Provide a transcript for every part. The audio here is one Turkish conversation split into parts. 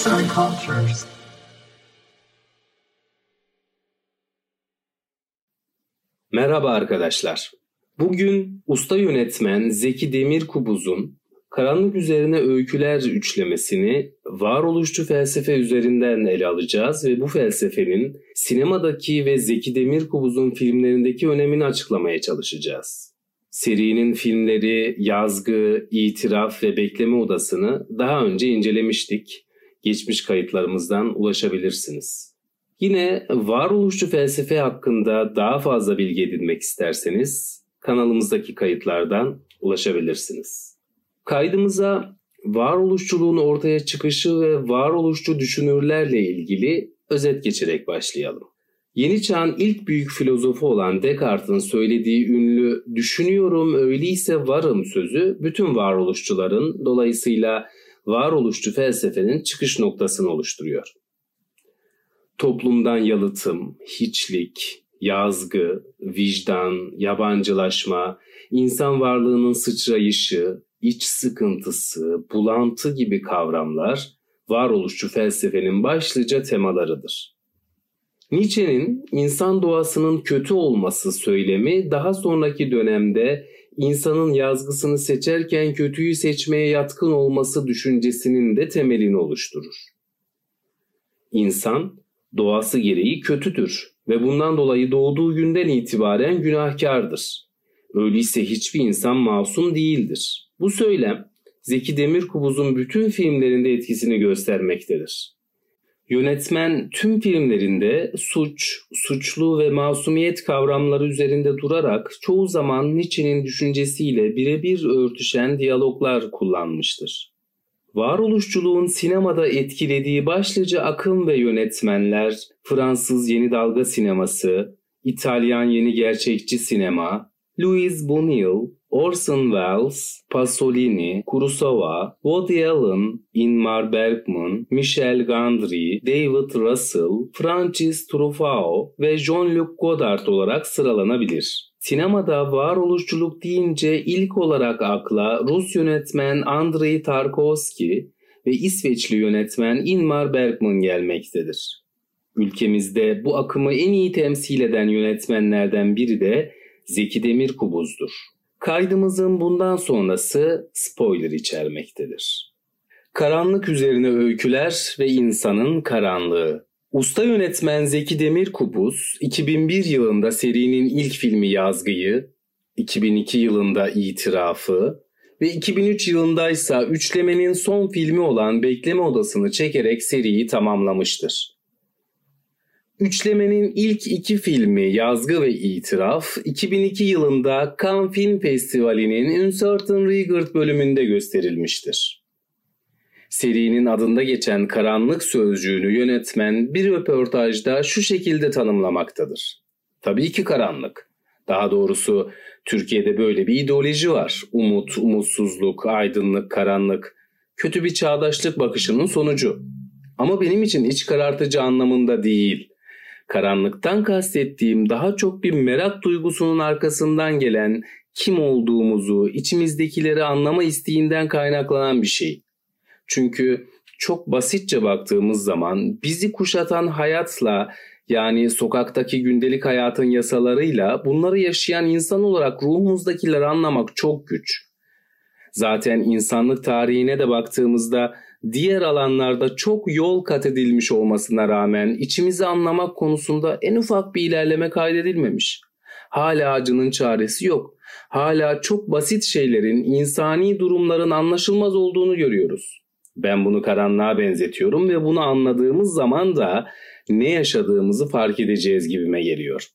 Arts and Cultures. Merhaba arkadaşlar. Bugün usta yönetmen Zeki Demirkubuz'un Karanlık Üzerine Öyküler üçlemesini varoluşçu felsefe üzerinden ele alacağız ve bu felsefenin sinemadaki ve Zeki Demirkubuz'un filmlerindeki önemini açıklamaya çalışacağız. Serinin filmleri Yazgı, İtiraf ve Bekleme Odası'nı daha önce incelemiştik. Geçmiş kayıtlarımızdan ulaşabilirsiniz. Yine varoluşçu felsefe hakkında daha fazla bilgi edinmek isterseniz kanalımızdaki kayıtlardan ulaşabilirsiniz. Kaydımıza varoluşçuluğun ortaya çıkışı ve varoluşçu düşünürlerle ilgili özet geçerek başlayalım. Yeni çağın ilk büyük filozofu olan Descartes'in söylediği ünlü düşünüyorum öyleyse varım sözü bütün varoluşçuların dolayısıyla varoluşçu felsefenin çıkış noktasını oluşturuyor. Toplumdan yalıtım, hiçlik, yazgı, vicdan, yabancılaşma, insan varlığının sıçrayışı, iç sıkıntısı, bulantı gibi kavramlar varoluşçu felsefenin başlıca temalarıdır. Nietzsche'nin insan doğasının kötü olması söylemi daha sonraki dönemde insanın yazgısını seçerken kötüyü seçmeye yatkın olması düşüncesinin de temelini oluşturur. İnsan doğası gereği kötüdür ve bundan dolayı doğduğu günden itibaren günahkardır. Öyleyse hiçbir insan masum değildir. Bu söylem Zeki Demirkubuz'un bütün filmlerinde etkisini göstermektedir. Yönetmen tüm filmlerinde suç, suçlu ve masumiyet kavramları üzerinde durarak çoğu zaman Nietzsche'nin düşüncesiyle birebir örtüşen diyaloglar kullanmıştır. Varoluşçuluğun sinemada etkilediği başlıca akım ve yönetmenler Fransız yeni dalga sineması, İtalyan yeni gerçekçi sinema, Louis Buñuel, Orson Welles, Pasolini, Kurosawa, Woody Allen, Ingmar Bergman, Michel Gondry, David Russell, Francis Truffaut ve Jean-Luc Godard olarak sıralanabilir. Sinemada varoluşçuluk deyince ilk olarak akla Rus yönetmen Andrei Tarkovski ve İsveçli yönetmen Ingmar Bergman gelmektedir. Ülkemizde bu akımı en iyi temsil eden yönetmenlerden biri de Zeki Demirkubuz'dur. Kaydımızın bundan sonrası spoiler içermektedir. Karanlık üzerine öyküler ve insanın karanlığı. Usta yönetmen Zeki Demirkubuz 2001 yılında serinin ilk filmi Yazgı'yı, 2002 yılında İtirafı ve 2003 yılında ise üçlemenin son filmi olan Bekleme Odası'nı çekerek seriyi tamamlamıştır. Üçlemenin ilk iki filmi Yazgı ve İtiraf 2002 yılında Cannes Film Festivali'nin Uncertain Regard bölümünde gösterilmiştir. Serinin adında geçen karanlık sözcüğünü yönetmen bir röportajda şu şekilde tanımlamaktadır. Tabii ki karanlık. Daha doğrusu Türkiye'de böyle bir ideoloji var. Umut, umutsuzluk, aydınlık, karanlık. Kötü bir çağdaşlık bakışının sonucu. Ama benim için iç karartıcı anlamında değil Karanlıktan kastettiğim daha çok bir merak duygusunun arkasından gelen kim olduğumuzu, içimizdekileri anlama isteğinden kaynaklanan bir şey. Çünkü çok basitçe baktığımız zaman bizi kuşatan hayatla yani sokaktaki gündelik hayatın yasalarıyla bunları yaşayan insan olarak ruhumuzdakileri anlamak çok güç. Zaten insanlık tarihine de baktığımızda diğer alanlarda çok yol kat edilmiş olmasına rağmen içimizi anlamak konusunda en ufak bir ilerleme kaydedilmemiş. Hala acının çaresi yok. Hala çok basit şeylerin, insani durumların anlaşılmaz olduğunu görüyoruz. Ben bunu karanlığa benzetiyorum ve bunu anladığımız zaman da ne yaşadığımızı fark edeceğiz gibime geliyor.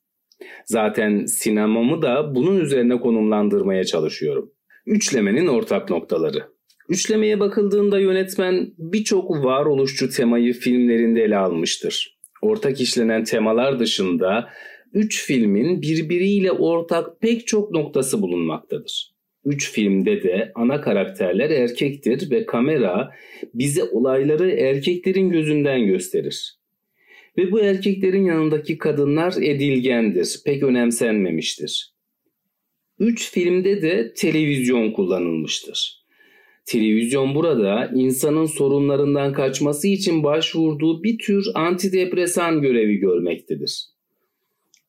Zaten sinemamı da bunun üzerine konumlandırmaya çalışıyorum. Üçlemenin ortak noktaları. Üçlemeye bakıldığında yönetmen birçok varoluşçu temayı filmlerinde ele almıştır. Ortak işlenen temalar dışında üç filmin birbiriyle ortak pek çok noktası bulunmaktadır. Üç filmde de ana karakterler erkektir ve kamera bize olayları erkeklerin gözünden gösterir. Ve bu erkeklerin yanındaki kadınlar edilgendir, pek önemsenmemiştir. Üç filmde de televizyon kullanılmıştır. Televizyon burada insanın sorunlarından kaçması için başvurduğu bir tür antidepresan görevi görmektedir.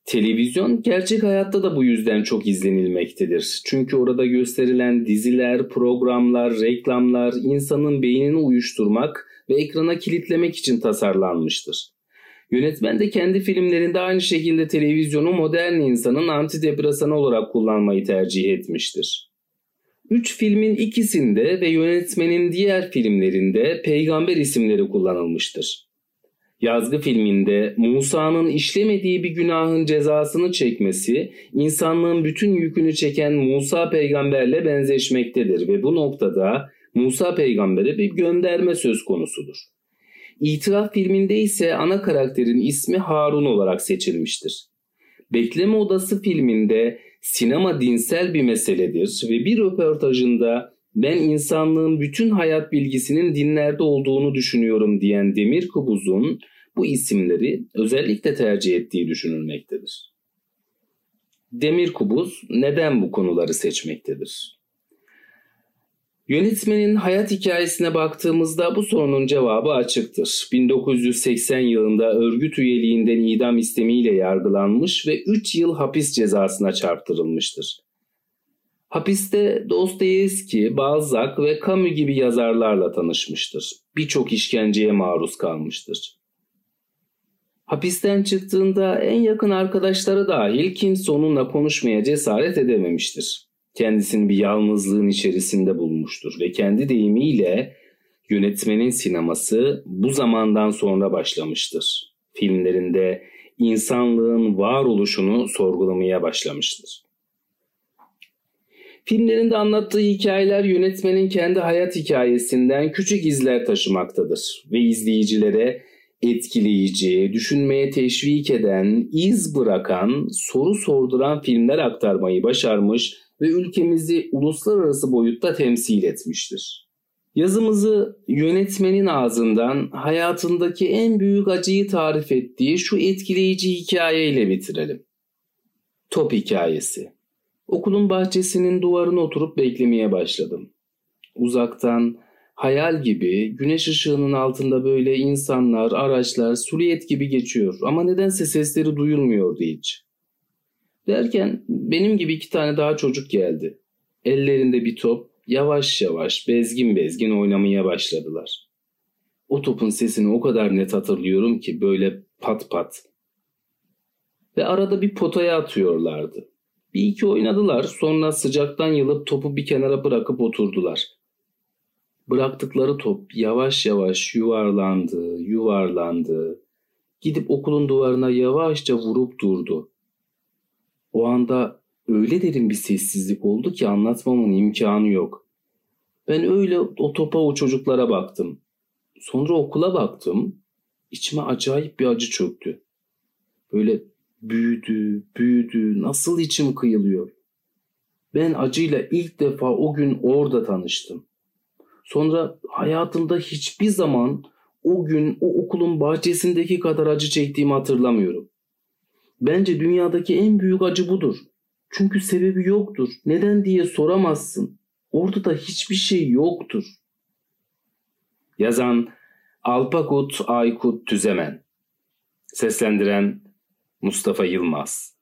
Televizyon gerçek hayatta da bu yüzden çok izlenilmektedir. Çünkü orada gösterilen diziler, programlar, reklamlar insanın beynini uyuşturmak ve ekrana kilitlemek için tasarlanmıştır. Yönetmen de kendi filmlerinde aynı şekilde televizyonu modern insanın antidepresanı olarak kullanmayı tercih etmiştir. Üç filmin ikisinde ve yönetmenin diğer filmlerinde peygamber isimleri kullanılmıştır. Yazgı filminde Musa'nın işlemediği bir günahın cezasını çekmesi insanlığın bütün yükünü çeken Musa peygamberle benzeşmektedir ve bu noktada Musa peygambere bir gönderme söz konusudur. İtiraf filminde ise ana karakterin ismi Harun olarak seçilmiştir. Bekleme Odası filminde sinema dinsel bir meseledir ve bir röportajında ben insanlığın bütün hayat bilgisinin dinlerde olduğunu düşünüyorum diyen Demir Kubuz'un bu isimleri özellikle tercih ettiği düşünülmektedir. Demir Kubuz neden bu konuları seçmektedir? Yönetmenin hayat hikayesine baktığımızda bu sorunun cevabı açıktır. 1980 yılında örgüt üyeliğinden idam istemiyle yargılanmış ve 3 yıl hapis cezasına çarptırılmıştır. Hapiste Dostoyevski, Balzac ve Camus gibi yazarlarla tanışmıştır. Birçok işkenceye maruz kalmıştır. Hapisten çıktığında en yakın arkadaşları dahil kimse onunla konuşmaya cesaret edememiştir. Kendisini bir yalnızlığın içerisinde bulmuştur ve kendi deyimiyle yönetmenin sineması bu zamandan sonra başlamıştır. Filmlerinde insanlığın varoluşunu sorgulamaya başlamıştır. Filmlerinde anlattığı hikayeler yönetmenin kendi hayat hikayesinden küçük izler taşımaktadır ve izleyicilere etkileyici, düşünmeye teşvik eden, iz bırakan, soru sorduran filmler aktarmayı başarmış ve ülkemizi uluslararası boyutta temsil etmiştir. Yazımızı yönetmenin ağzından hayatındaki en büyük acıyı tarif ettiği şu etkileyici hikayeyle bitirelim. Top hikayesi. Okulun bahçesinin duvarına oturup beklemeye başladım. Uzaktan hayal gibi güneş ışığının altında böyle insanlar, araçlar, suliyet gibi geçiyor ama nedense sesleri duyulmuyordu hiç. Derken benim gibi iki tane daha çocuk geldi. Ellerinde bir top yavaş yavaş bezgin bezgin oynamaya başladılar. O topun sesini o kadar net hatırlıyorum ki böyle pat pat. Ve arada bir potaya atıyorlardı. Bir iki oynadılar sonra sıcaktan yılıp topu bir kenara bırakıp oturdular. Bıraktıkları top yavaş yavaş yuvarlandı, yuvarlandı. Gidip okulun duvarına yavaşça vurup durdu. O anda öyle derin bir sessizlik oldu ki anlatmamın imkanı yok. Ben öyle o topa o çocuklara baktım. Sonra okula baktım. İçime acayip bir acı çöktü. Böyle büyüdü, büyüdü, nasıl içim kıyılıyor. Ben acıyla ilk defa o gün orada tanıştım. Sonra hayatımda hiçbir zaman o gün o okulun bahçesindeki kadar acı çektiğimi hatırlamıyorum. Bence dünyadaki en büyük acı budur. Çünkü sebebi yoktur. Neden diye soramazsın. Orada da hiçbir şey yoktur. Yazan Alpakut Aykut Tüzemen Seslendiren Mustafa Yılmaz